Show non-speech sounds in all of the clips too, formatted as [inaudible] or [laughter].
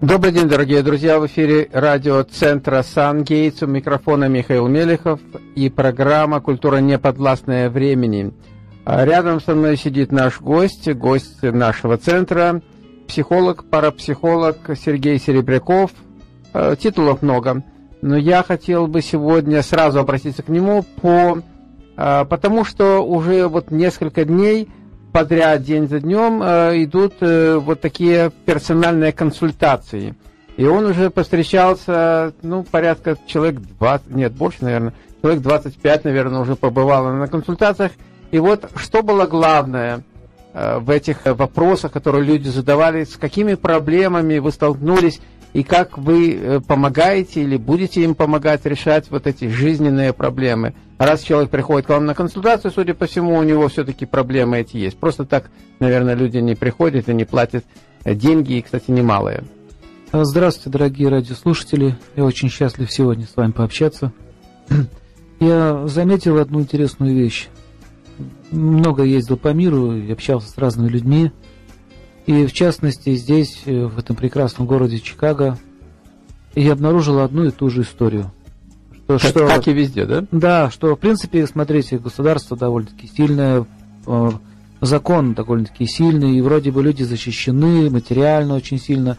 Добрый день, дорогие друзья. В эфире радиоцентра «Сан-Гейтс». У микрофона Михаил Мелехов и программа «Культура неподвластная времени». А рядом со мной сидит наш гость, гость нашего центра, психолог, парапсихолог Сергей Серебряков. А, титулов много, но я хотел бы сегодня сразу обратиться к нему по, а, потому что уже вот несколько дней – подряд день за днем э, идут э, вот такие персональные консультации. И он уже повстречался, ну, порядка человек 20, нет, больше, наверное, человек 25, наверное, уже побывал на консультациях. И вот что было главное э, в этих вопросах, которые люди задавали, с какими проблемами вы столкнулись, и как вы э, помогаете или будете им помогать решать вот эти жизненные проблемы. Раз человек приходит к вам на консультацию, судя по всему, у него все-таки проблемы эти есть. Просто так, наверное, люди не приходят и не платят э, деньги, и, кстати, немалые. А, здравствуйте, дорогие радиослушатели. Я очень счастлив сегодня с вами пообщаться. [clears throat] Я заметил одну интересную вещь. Много ездил по миру и общался с разными людьми. И в частности здесь, э, в этом прекрасном городе Чикаго, я обнаружил одну и ту же историю. Что, как, что, как и везде, да? Да, что в принципе, смотрите, государство довольно-таки сильное, э, закон довольно-таки сильный, и вроде бы люди защищены материально очень сильно.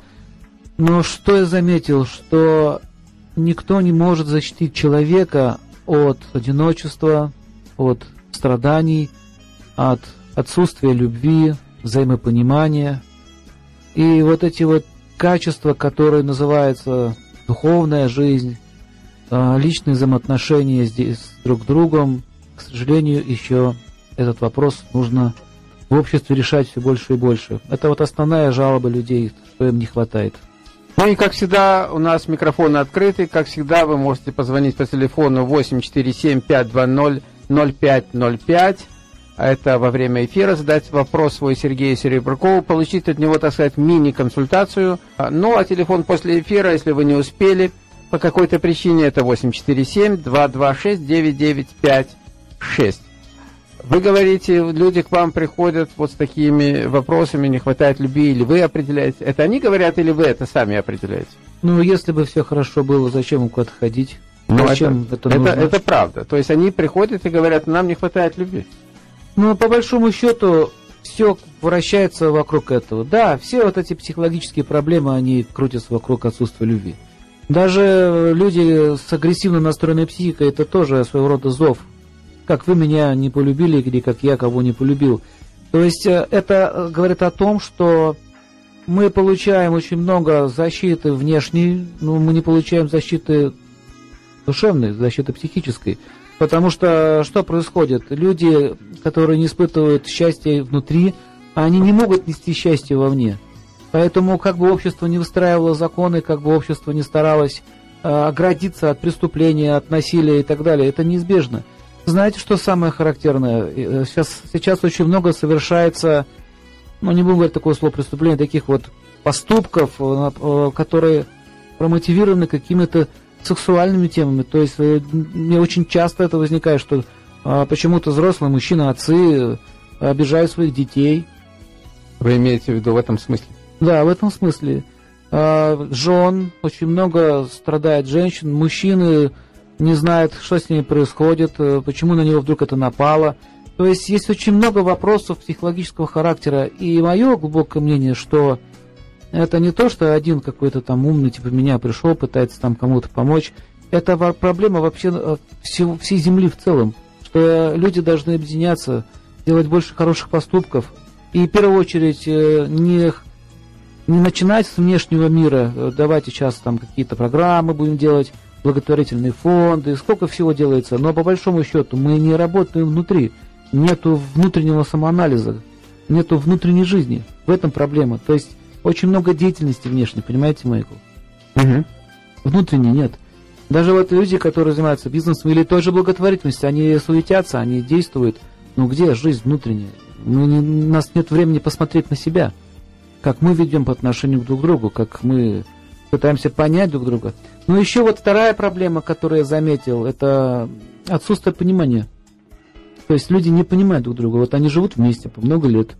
Но что я заметил, что никто не может защитить человека от одиночества, от страданий, от отсутствия любви, взаимопонимание. И вот эти вот качества, которые называются духовная жизнь, а, личные взаимоотношения здесь друг с другом, к сожалению, еще этот вопрос нужно в обществе решать все больше и больше. Это вот основная жалоба людей, что им не хватает. Ну и как всегда, у нас микрофоны открыты. Как всегда, вы можете позвонить по телефону 847 520 0505 а это во время эфира, задать вопрос свой Сергею Серебрякову, получить от него, так сказать, мини-консультацию. Ну, а телефон после эфира, если вы не успели, по какой-то причине, это 847-226-9956. Вы говорите, люди к вам приходят вот с такими вопросами, не хватает любви, или вы определяете. Это они говорят, или вы это сами определяете? Ну, если бы все хорошо было, зачем куда-то ходить? Ну, зачем это, это, это, это правда. То есть они приходят и говорят, нам не хватает любви. Ну, по большому счету, все вращается вокруг этого. Да, все вот эти психологические проблемы, они крутятся вокруг отсутствия любви. Даже люди с агрессивно настроенной психикой, это тоже своего рода зов. Как вы меня не полюбили, или как я кого не полюбил. То есть э, это э, говорит о том, что мы получаем очень много защиты внешней, но мы не получаем защиты душевной, защиты психической. Потому что что происходит? Люди, которые не испытывают счастья внутри, они не могут нести счастье вовне. Поэтому, как бы общество не выстраивало законы, как бы общество не старалось оградиться от преступления, от насилия и так далее, это неизбежно. Знаете, что самое характерное? Э, сейчас, сейчас очень много совершается, ну не будем говорить такое слово преступления, таких вот поступков, э, э которые промотивированы какими-то сексуальными темами. То есть э, мне очень часто это возникает, что а, почему-то взрослые мужчины, отцы э, обижают своих детей. Вы имеете в виду в этом смысле? Да, в этом смысле. А, жен, очень много страдает женщин, мужчины не знают, что с ними происходит, э, почему на него вдруг это напало. То есть есть очень много вопросов психологического характера. И мое глубокое мнение, что это не то, что один какой-то там умный, типа меня пришел, пытается там кому-то помочь. Это проблема вообще э, всей Земли в целом. Что люди должны объединяться, делать больше хороших поступков. И в первую очередь э, не, не начинать с внешнего мира. Э, давайте сейчас там какие-то программы будем делать, благотворительные фонды, сколько всего делается. Но по большому счету мы не работаем внутри. Нету внутреннего самоанализа, нету внутренней жизни. В этом проблема. То есть очень много деятельности внешней, понимаете, Майкл? Угу. Внутренней нет. Даже вот люди, которые занимаются бизнесом или той же благотворительностью, они суетятся, они действуют. Ну где жизнь внутренняя? Мы не, у нас нет времени посмотреть на себя. Как мы ведем по отношению друг к другу, как мы пытаемся понять друг друга. Но еще вот вторая проблема, которую я заметил, это отсутствие понимания. То есть люди не понимают друг друга. Вот они живут вместе по много лет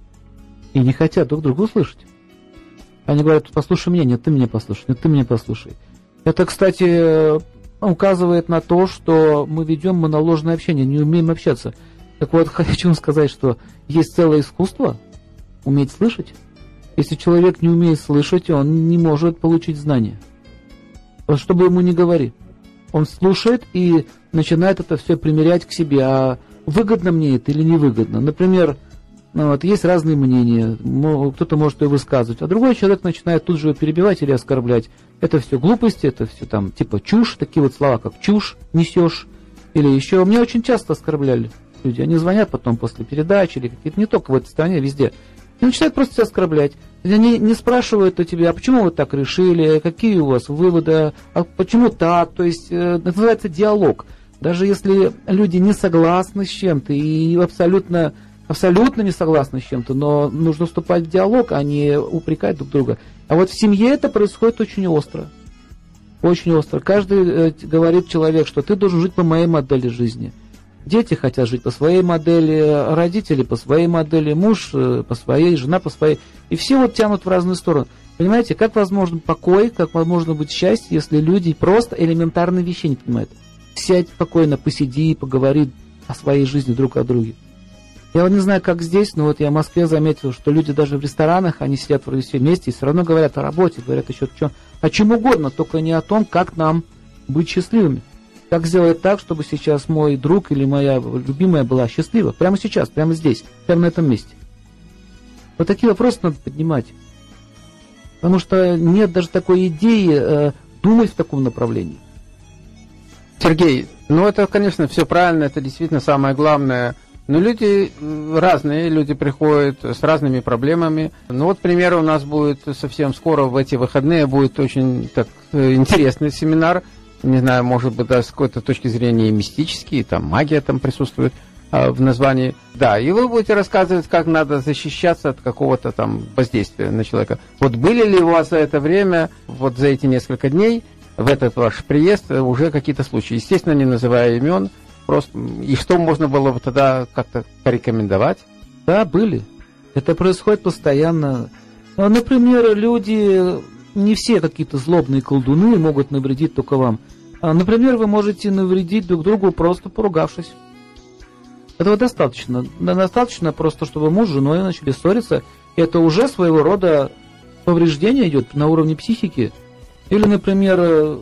и не хотят друг друга услышать. Они говорят, послушай меня, нет, ты меня послушай, нет, ты меня послушай. Это, кстати, указывает на то, что мы ведем моноложное общение, не умеем общаться. Так вот, [laughs] хочу вам сказать, что есть целое искусство уметь слышать. Если человек не умеет слышать, он не может получить знания. Вот что бы ему ни говори. Он слушает и начинает это все примерять к себе. А выгодно мне это или невыгодно? Например, ну, вот, есть разные мнения, кто-то может ее высказывать, а другой человек начинает тут же перебивать или оскорблять. Это все глупости, это все там типа чушь, такие вот слова, как чушь несешь, или еще. Меня очень часто оскорбляли люди. Они звонят потом после передачи или какие-то, не только в этой стране, везде. И начинают просто тебя оскорблять. Они не спрашивают у тебя, а почему вы так решили, какие у вас выводы, а почему так. То есть э, называется диалог. Даже если люди не согласны с чем-то и абсолютно абсолютно не согласны с чем-то, но нужно вступать в диалог, а не упрекать друг друга. А вот в семье это происходит очень остро. Очень остро. Каждый э, говорит человек, что ты должен жить по моей модели жизни. Дети хотят жить по своей модели, родители по своей модели, муж э, по своей, жена по своей. И все вот тянут в разные стороны. Понимаете, как возможен покой, как возможно быть счастье, если люди просто элементарные вещи не понимают. Сядь спокойно, посиди, поговори о своей жизни друг о друге. Я вот не знаю, как здесь, но вот я в Москве заметил, что люди даже в ресторанах, они сидят вроде все вместе и все равно говорят о работе, говорят еще о чем, о чем угодно, только не о том, как нам быть счастливыми. Как сделать так, чтобы сейчас мой друг или моя любимая была счастлива? Прямо сейчас, прямо здесь, прямо на этом месте. Вот такие вопросы надо поднимать. Потому что нет даже такой идеи э, думать в таком направлении. Сергей, ну это, конечно, все правильно, это действительно самое главное – но ну, люди разные, люди приходят с разными проблемами. Ну вот, к примеру, у нас будет совсем скоро в эти выходные будет очень так э, интересный семинар. Не знаю, может быть, даже с какой-то точки зрения мистический, там магия там присутствует а, в названии. Да, и вы будете рассказывать, как надо защищаться от какого-то там воздействия на человека. Вот были ли у вас за это время, вот за эти несколько дней, в этот ваш приезд уже какие-то случаи? Естественно, не называя имен, Просто, и что можно было бы тогда как-то порекомендовать? Да, были. Это происходит постоянно. Ну, например, люди, не все какие-то злобные колдуны могут навредить только вам. А, например, вы можете навредить друг другу просто поругавшись. Этого достаточно. Достаточно просто, чтобы муж с женой начали ссориться. Это уже своего рода повреждение идет на уровне психики. Или, например,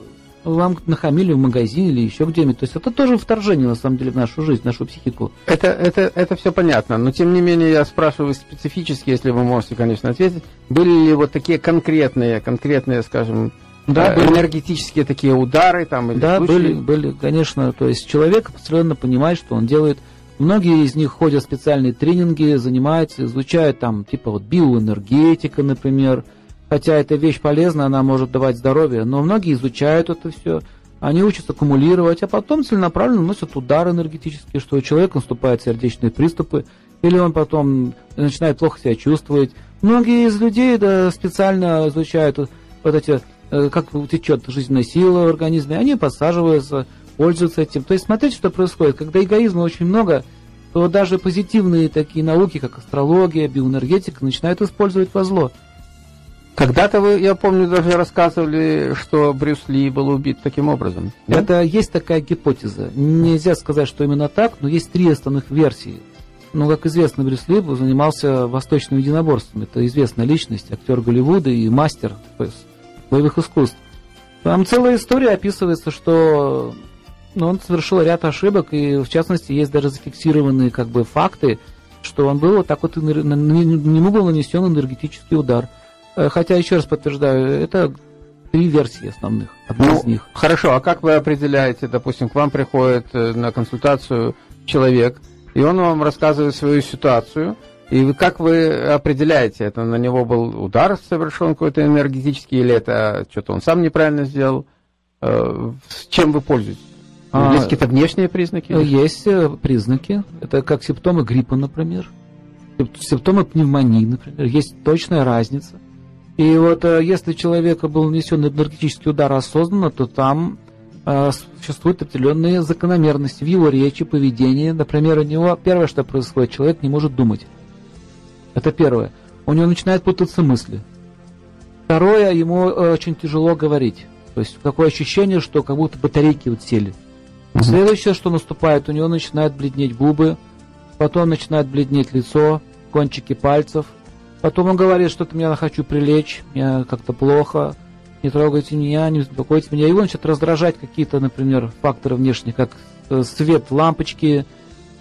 вам нахамили в магазине или еще где-нибудь. То есть это тоже вторжение, на самом деле, в нашу жизнь, в нашу психику. Это, это, это все понятно, но тем не менее я спрашиваю специфически, если вы можете, конечно, ответить, были ли вот такие конкретные, конкретные, скажем, да, э, энергетические такие удары там или Да, случаи? были, были, конечно. То есть человек определенно понимает, что он делает. Многие из них ходят в специальные тренинги, занимаются, изучают там, типа вот биоэнергетика, например, Хотя эта вещь полезна, она может давать здоровье, но многие изучают это все, они учатся аккумулировать, а потом целенаправленно носят удары энергетические, что у человека наступают сердечные приступы, или он потом начинает плохо себя чувствовать. Многие из людей да, специально изучают вот эти, э, как течет жизненная сила в организме, они подсаживаются, пользуются этим. То есть смотрите, что происходит. Когда эгоизма очень много, то даже позитивные такие науки, как астрология, биоэнергетика, начинают использовать во зло. Когда-то вы, я помню, даже рассказывали, что Брюс Ли был убит таким образом. Да? Это есть такая гипотеза. Нельзя сказать, что именно так, но есть три основных версии. Ну, как известно, Брюс Ли занимался восточным единоборством. Это известная личность, актер Голливуда и мастер боевых искусств. Там целая история описывается, что ну, он совершил ряд ошибок, и в частности есть даже зафиксированные как бы факты, что он был вот так вот, ему был нанесен энергетический удар. Э, хотя, еще раз подтверждаю, это три версии основных. Одна ну, из них. Хорошо, а как вы определяете, допустим, к вам приходит э, на консультацию человек, и он вам рассказывает свою ситуацию, и как вы определяете, это на него был удар совершен какой-то энергетический, или это что-то он сам неправильно сделал? Э, с чем вы пользуетесь? А, есть какие-то внешние признаки? Есть признаки. Это как симптомы гриппа, например. Симптомы пневмонии, например. Есть точная разница. И вот э, если человека был нанесен энергетический удар осознанно, то там э, существуют определенные закономерности в его речи, поведении. Например, у него первое, что происходит, человек не может думать. Это первое. У него начинают путаться мысли. Второе, ему очень тяжело говорить. То есть такое ощущение, что как будто батарейки вот сели. Угу. Следующее, что наступает, у него начинают бледнеть губы, потом начинает бледнеть лицо, кончики пальцев. Потом он говорит, что-то меня хочу прилечь, мне как-то плохо, не трогайте меня, не беспокойте меня. Его начинают раздражать какие-то, например, факторы внешние, как э, свет лампочки,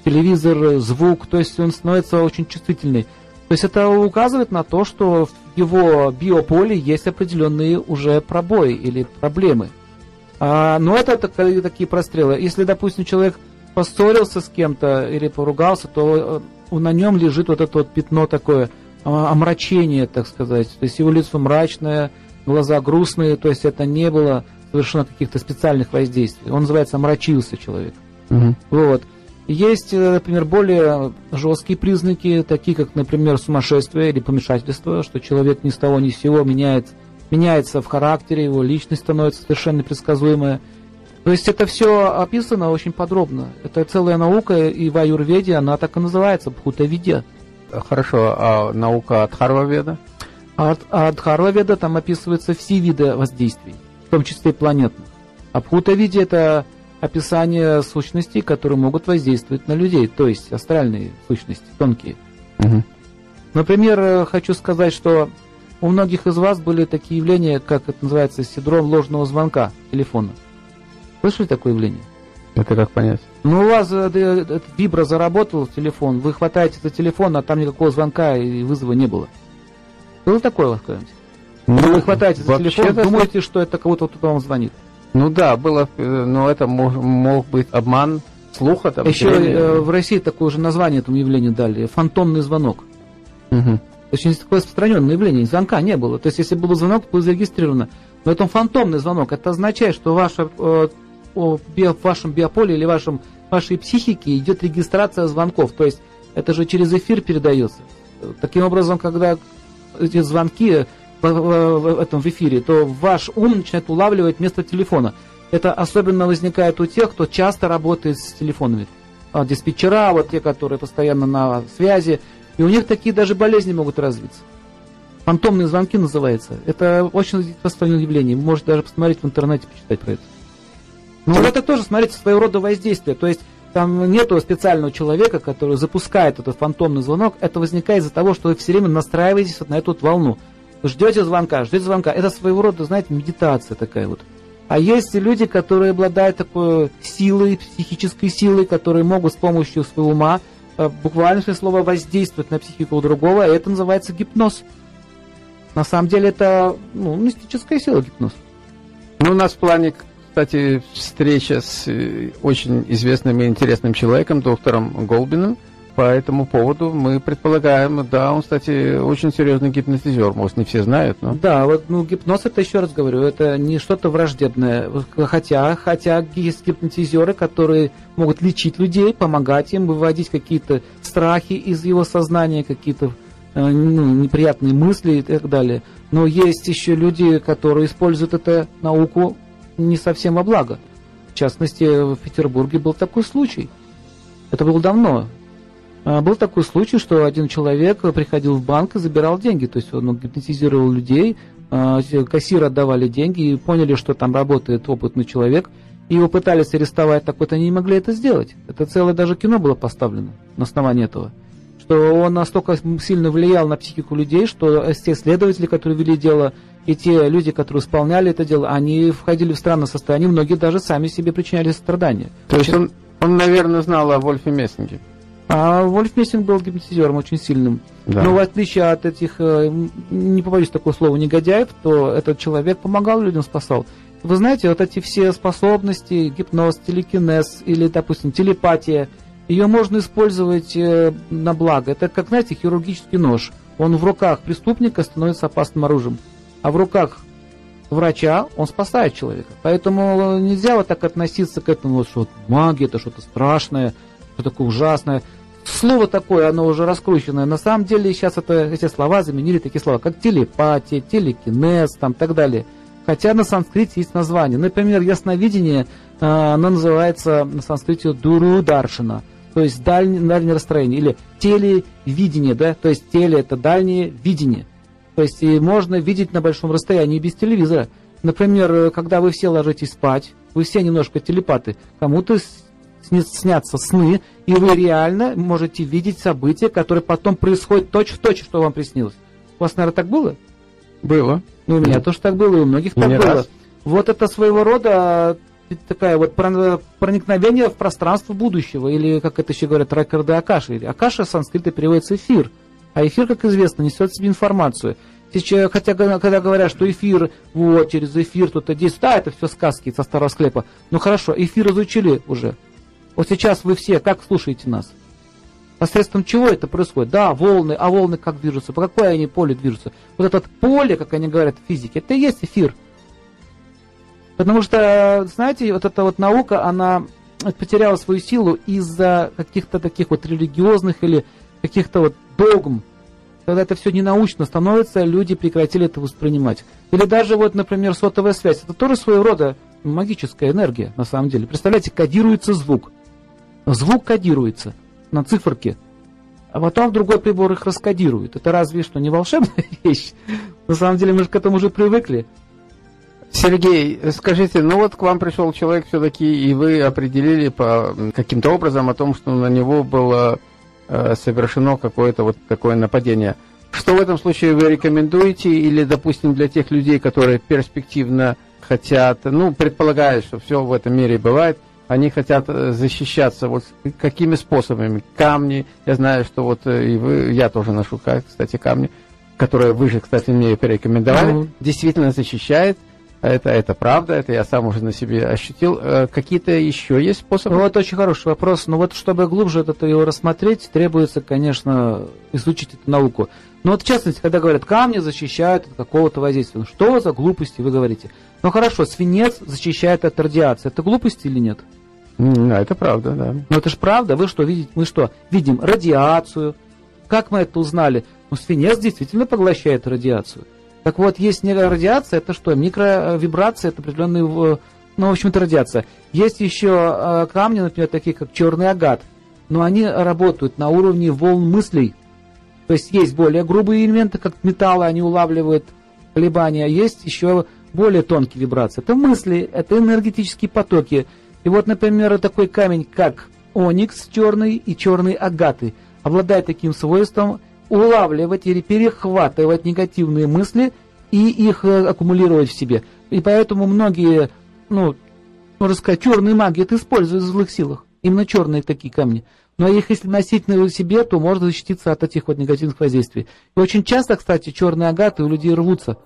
телевизор, звук. То есть он становится очень чувствительный. То есть это указывает на то, что в его биополе есть определенные уже пробои или проблемы. А, но это такие прострелы. Если, допустим, человек поссорился с кем-то или поругался, то э, на нем лежит вот это вот пятно такое, омрачение, так сказать. То есть его лицо мрачное, глаза грустные, то есть это не было совершенно каких-то специальных воздействий. Он называется омрачился человек. Угу. Вот. Есть, э, например, более жесткие признаки, такие как, например, сумасшествие или помешательство, что человек ни с того ни с сего меняет, меняется в характере, его личность становится совершенно предсказуемая. То есть это все описано очень подробно. Это целая наука, и в аюрведе она так и называется, бхутавидя. Хорошо, а наука от Харваведа? А от Харваведа там описываются все виды воздействий, в том числе и планетных. А бхутавидя это описание сущностей, которые могут воздействовать на людей, то есть астральные сущности, тонкие. Угу. Например, э, хочу сказать, что у многих из вас были такие явления, как это называется, синдром ложного звонка телефона. Слышали такое явление? Это как понять? Ну, у вас э, этот вибро заработал телефон, вы хватаете за телефон, а там никакого звонка и вызова не было. Было такое у вас когда-нибудь? Ну, вы хватаете за телефон, думаете, что это кого-то кто-то вам звонит. Ну да, было, э, но это мог, мог быть обман слуха. Там, Еще э, в России такое же название этому явлению дали, фантомный звонок. Угу. Очень такое распространенное явление, звонка не было. То есть, если был звонок, было зарегистрировано. Но это фантомный звонок. Это означает, что ваше, э, в вашем биополе или вашем, вашей психике идет регистрация звонков. То есть, это же через эфир передается. Таким образом, когда эти звонки в этом в эфире, то ваш ум начинает улавливать вместо телефона. Это особенно возникает у тех, кто часто работает с телефонами. А, диспетчера, вот те, которые постоянно на связи, и у них такие даже болезни могут развиться. Фантомные звонки называется. Это очень распространенное явление. Вы можете даже посмотреть в интернете, почитать про это. Но вот это тоже, смотрите, своего рода воздействие. То есть там нету специального человека, который запускает этот фантомный звонок. Это возникает из-за того, что вы все время настраиваетесь вот на эту вот волну ждете звонка, ждете звонка. Это своего рода, знаете, медитация такая вот. А есть люди, которые обладают такой силой, психической силой, которые могут с помощью своего ума э, буквально слова воздействовать на психику другого, и это называется гипноз. На самом деле это ну, мистическая сила гипноз. Ну, у нас в плане, кстати, встреча с э, очень известным и интересным человеком, доктором Голбиным, по этому поводу мы предполагаем, да, он, кстати, очень серьезный гипнотизер, может, не все знают, но... Да, вот, ну, гипноз, это еще раз говорю, это не что-то враждебное, хотя, хотя есть гипнотизеры, которые могут лечить людей, помогать им, выводить какие-то страхи из его сознания, какие-то э, ну, неприятные мысли и так далее. Но есть еще люди, которые используют эту науку не совсем во благо. В частности, в Петербурге был такой случай. Это было давно, а, был такой случай, что один человек приходил в банк и забирал деньги, то есть он гипнотизировал людей, а, кассиры отдавали деньги и поняли, что там работает опытный человек, и его пытались арестовать, так вот они не могли это сделать. Это целое даже кино было поставлено на основании этого. Что он настолько сильно влиял на психику людей, что те следователи, которые вели дело, и те люди, которые исполняли это дело, они входили в странное состояние, многие даже сами себе причиняли страдания. То есть он, он наверное, знал о Вольфе Мессинге? А Вольф Мессинг был гипнотизером очень сильным. Да. Но в отличие от этих, э, не побоюсь такого слова, негодяев, то этот человек помогал людям, спасал. Вы знаете, вот эти все способности, гипноз, телекинез или, допустим, телепатия, ее можно использовать э, на благо. Это как, знаете, хирургический нож. Он в руках преступника становится опасным оружием, а в руках врача он спасает человека. Поэтому нельзя вот так относиться к этому, вот, что магия это что-то страшное, что такое ужасное слово такое, оно уже раскрученное. На самом деле сейчас это, эти слова заменили такие слова, как телепатия, телекинез, там так далее. Хотя на санскрите есть название. Например, ясновидение, а, оно называется на санскрите дуру даршина, то есть дальнее, дальнее расстроение, или телевидение, да, то есть теле это дальнее видение. То есть и можно видеть на большом расстоянии без телевизора. Например, э, когда вы все ложитесь спать, вы все немножко телепаты, кому-то снятся сны, и вы реально можете видеть события, которые потом происходят точь-в-точь, что вам приснилось. У вас, наверное, так было? Было. Ну, у меня тоже так было, и у многих так Не было. раз. Вот это своего рода такая вот про- проникновение в пространство будущего, или, как это еще говорят, рекорды Акаши. Акаша с санскрита переводится эфир, а эфир, как известно, несет в себе информацию. Сейчас, хотя когда говорят, что эфир, вот, через эфир кто-то действует, да, это все сказки со старого склепа. Ну хорошо, эфир изучили уже. Вот сейчас вы все как слушаете нас? Посредством чего это происходит? Да, волны, а волны как движутся? По какой они поле движутся? Вот это поле, как они говорят в физике, это и есть эфир. Потому что, знаете, вот эта вот наука, она потеряла свою силу из-за каких-то таких вот религиозных или каких-то вот догм. Когда это все ненаучно становится, люди прекратили это воспринимать. Или даже вот, например, сотовая связь. Это тоже своего рода магическая энергия, на самом деле. Представляете, кодируется звук. Звук кодируется на циферке, а потом другой прибор их раскодирует. Это разве что не волшебная [laughs] вещь? На самом деле мы же к этому уже привыкли. Сергей, скажите, ну вот к вам пришел человек все-таки, и вы определили по каким-то образом о том, что на него было э, совершено какое-то вот такое нападение. Что в этом случае вы рекомендуете, или, допустим, для тех людей, которые перспективно хотят, ну, предполагают, что все в этом мире бывает, они хотят э, защищаться, вот какими способами? Камни, я знаю, что вот э, и вы, я тоже ношу, кстати, камни, которые вы же, кстати, мне порекомендовали, Мгм. действительно защищает. Это, это правда, это я сам уже на себе ощутил. Э, Какие-то еще есть способы? Ну, вот очень хороший вопрос. Но вот чтобы глубже это его рассмотреть, требуется, конечно, изучить эту науку. Но вот в частности, когда говорят, камни защищают от какого-то воздействия. Ну, что за глупости вы говорите? Ну хорошо, свинец защищает от радиации. Это глупости или нет? Да, это правда, да. Ну это же правда. Вы что видите? Мы что? Видим радиацию. Как мы это узнали? Ну, свинец действительно поглощает радиацию. Так вот, есть радиация, это что? Микровибрация, это определенные, в- ну, в общем, это радиация. Есть еще э, камни, например, такие как черный агат, но они работают на уровне волн мыслей. То есть есть более грубые элементы, как металлы, они улавливают колебания, а есть еще более тонкие вибрации. Это мысли, это энергетические потоки. И вот, например, такой камень, как оникс черный и черные агаты, обладает таким свойством улавливать или перехватывать негативные мысли и их э, аккумулировать в себе. И поэтому многие, ну, можно сказать, черные маги это используют в злых силах. Именно черные такие камни. Но их если носить на себе, то можно защититься от этих вот негативных воздействий. И очень часто, кстати, черные агаты у людей рвутся.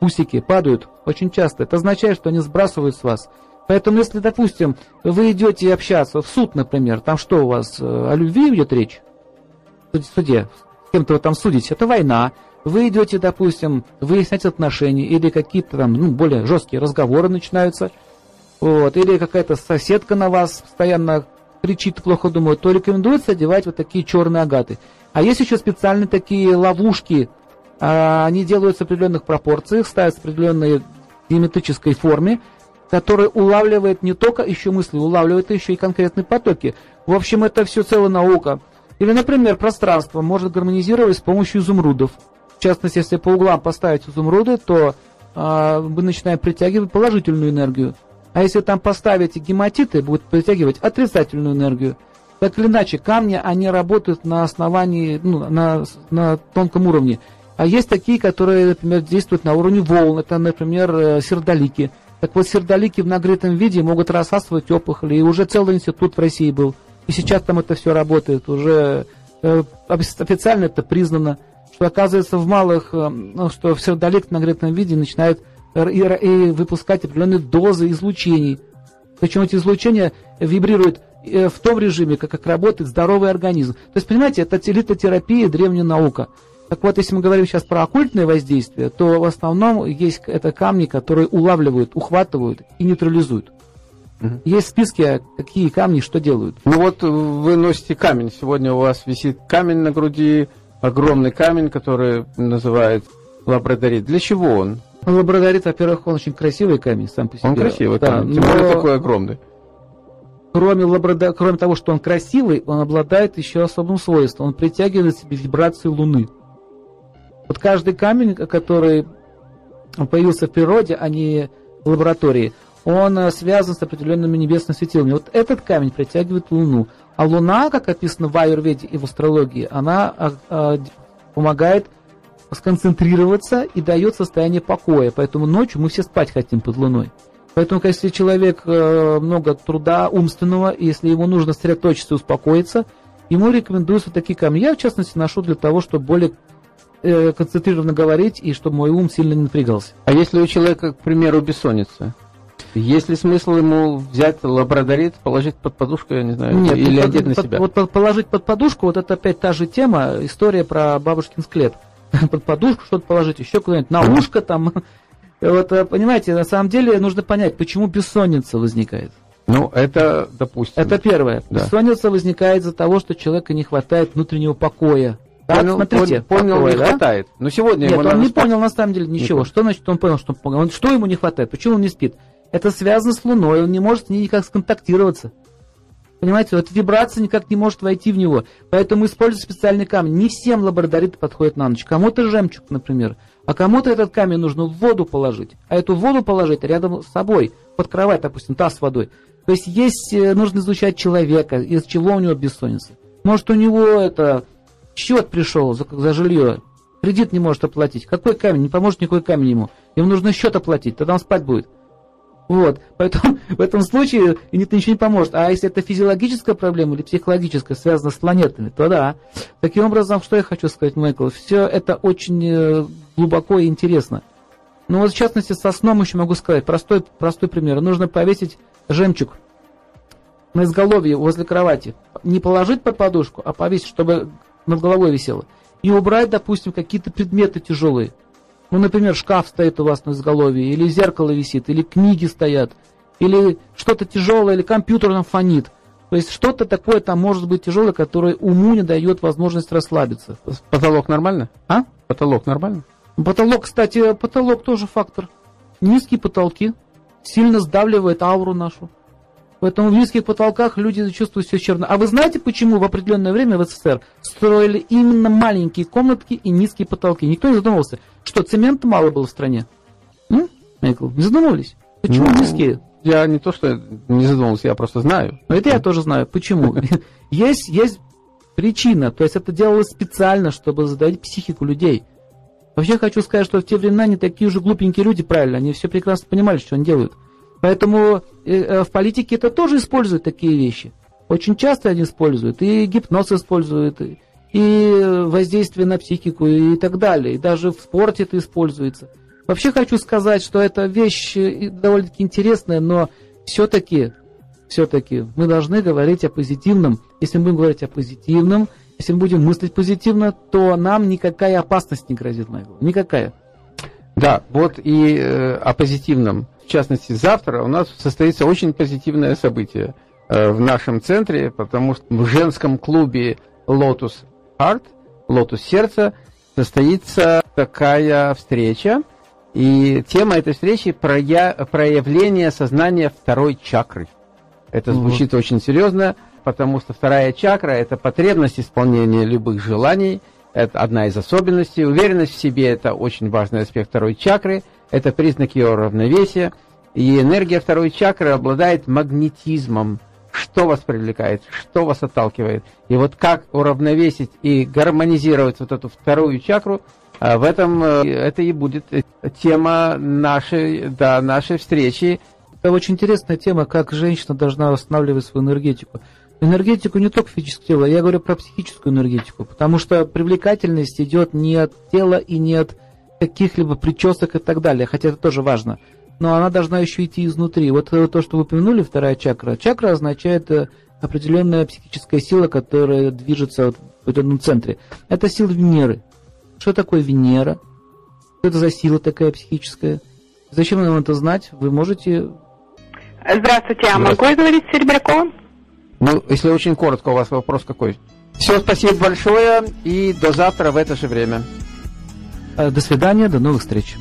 Усики падают очень часто. Это означает, что они сбрасывают с вас. Поэтому, если, допустим, вы идете общаться в суд, например, там что у вас, э, о любви идет речь? В суде, кем-то вы там судите, это война. Вы идете, допустим, выяснять отношения, или какие-то там, ну, более жесткие разговоры начинаются, вот, или какая-то соседка на вас постоянно кричит, плохо думает, то рекомендуется одевать вот такие черные агаты. А есть еще специальные такие ловушки, а, они делаются в определенных пропорциях, ставятся в определенной геометрической форме, которая улавливает не только еще мысли, улавливает еще и конкретные потоки. В общем, это все целая наука. Или, например, пространство может гармонизировать с помощью изумрудов. В частности, если по углам поставить изумруды, то а, мы начинаем притягивать положительную энергию. А если там поставить гематиты, будет притягивать отрицательную энергию. Так или иначе, камни, они работают на основании, ну, на, на тонком уровне. А есть такие, которые, например, действуют на уровне волн. Это, например, э, сердолики. Так вот, сердолики в нагретом виде могут рассасывать опухоли. И уже целый институт в России был. И сейчас там это все работает. Уже э, официально это признано. Что оказывается в малых, э, ну, что сердолик в нагретом виде начинает р- и, выпускать определенные дозы излучений. Причем эти излучения вибрируют э, в том режиме, как, как работает здоровый организм. То есть, понимаете, это телитотерапия, древняя наука. Так вот, если мы говорим сейчас про оккультное воздействие, то в основном есть это камни, которые улавливают, ухватывают и нейтрализуют. Мгм. Есть списки, какие камни что делают. Ну вот э, вы носите камень. Сегодня у вас висит камень на груди, огромный камень, который называют лабрадорит. Для чего он? Лабрадорит, во-первых, он очень красивый камень сам по себе. Он красивый Да, камень, тем но более такой огромный. Кроме, лабрадо- кроме того, что он красивый, он обладает еще особым свойством. Он притягивает к себе вибрации Луны. Вот каждый камень, который появился в природе, а не в лаборатории, он э, связан с определенными небесными светилами. Вот этот камень притягивает Луну. А Луна, как описано в Аюрведе и в астрологии, она а, а, помогает сконцентрироваться и дает состояние покоя. Поэтому ночью мы все спать хотим под Луной. Поэтому, если человек э, много труда умственного, если ему нужно сосредоточиться и успокоиться, ему рекомендуются такие камни. Я, в частности, ношу для того, чтобы более э, концентрированно говорить и чтобы мой ум сильно не напрягался. А если у человека, к примеру, бессонница? Есть ли смысл ему взять лабрадорит, положить под подушку, я не знаю, Нет, или под, одеть на под, себя? Вот положить под подушку, вот это опять та же тема, история про бабушкин склеп. [laughs] Под подушку что-то положить, еще куда-нибудь, на ушко там. [laughs] Вот, э, понимаете, на самом деле нужно понять, почему бессонница возникает. Ну, это, допустим. Это первое. Да. Бессонница возникает из-за того, что человека не хватает внутреннего покоя. Так, понял, смотрите, понял, покоя, не да? хватает. Но сегодня Нет, он не спать. понял на самом деле ничего. Не что значит он понял, что он, что ему не хватает? Почему он не спит? Это связано с Луной, он не может с ней никак сконтактироваться. Понимаете, вот вибрация никак не может войти в него. Поэтому используют специальный камень. Не всем лабрадориты подходят на ночь. Кому-то жемчуг, например. А кому-то этот камень нужно в воду положить. А эту воду положить рядом с собой, под кровать, допустим, таз с водой. То есть есть, э, нужно изучать человека, из чего у него бессонница. Может, у него это счет пришел за, за жилье, кредит не может оплатить. Какой камень? Не поможет никакой камень ему. Ему нужно счет оплатить, тогда он спать будет. Вот, поэтому [laughs] в этом случае это ничего не поможет. А если это физиологическая проблема или психологическая, связана с планетами, то да. Таким образом, что я хочу сказать, Майкл, все это очень э, глубоко и интересно. Ну вот в частности со сном еще могу сказать, простой, простой пример. Нужно повесить жемчуг на изголовье возле кровати. Не положить под подушку, а повесить, чтобы над головой висело. И убрать, допустим, какие-то предметы тяжелые. Ну, например, шкаф стоит у вас на изголовье, или зеркало висит, или книги стоят, или что-то тяжелое, или компьютер нам фонит. То есть что-то такое там может быть тяжелое, которое уму не дает возможность расслабиться. Потолок нормально? А? Потолок нормально? Потолок, кстати, потолок тоже фактор. Низкие потолки сильно сдавливает ауру нашу. Поэтому в низких потолках люди чувствуют все черно. А вы знаете, почему в определенное время в СССР строили именно маленькие комнатки и низкие потолки? Никто не задумывался, что цемента мало было в стране. М? Майкл, не задумывались? Почему ну, низкие? Я не то, что не задумывался, я просто знаю. Но это я тоже знаю. Почему? [laughs] Есть, есть причина. То есть это делалось специально, чтобы задавить психику людей. Вообще хочу сказать, что в те времена не такие уже глупенькие люди, правильно, они все прекрасно понимали, что они делают. Поэтому э, э, в политике это тоже используют такие вещи. Очень часто они используют. И гипноз используют, и воздействие на психику, и так далее. И даже в спорте это используется. Вообще хочу сказать, что эта вещь э, довольно-таки интересная, но все-таки все-таки мы должны говорить о позитивном. Если мы будем говорить о позитивном, если мы будем мыслить позитивно, то нам никакая опасность не грозит, Майкл. Никакая. Да, вот и э, о позитивном. В частности, завтра у нас состоится очень позитивное событие э, в нашем центре, потому что в женском клубе Lotus Heart, Lotus Сердце, состоится такая встреча. И тема этой встречи проя проявление сознания второй чакры. Это звучит угу. очень серьезно, потому что вторая чакра – это потребность исполнения любых желаний, это одна из особенностей. Уверенность в себе – это очень важный аспект второй чакры – это признак ее равновесия. И энергия второй чакры обладает магнетизмом. Что вас привлекает, что вас отталкивает. И вот как уравновесить и гармонизировать вот эту вторую чакру, а, в этом э, это и будет тема нашей, да, нашей встречи. Это очень интересная тема, как женщина должна восстанавливать свою энергетику. Энергетику не только физического тела, я говорю про психическую энергетику, потому что привлекательность идет не от тела и не от каких-либо причесок и так далее, хотя это тоже важно. Но она должна еще идти изнутри. Вот э, то, что вы упомянули, вторая чакра. Чакра означает э, определенная психическая сила, которая движется в определенном центре. Это сила Венеры. Что такое Венера? Что это за сила такая психическая? Зачем нам это знать? Вы можете... Здравствуйте, а могу я говорить с Серебряковым? Ну, если очень коротко, у вас вопрос какой? Все, спасибо большое и до завтра в это же время. Э, до свидания, до новых встреч.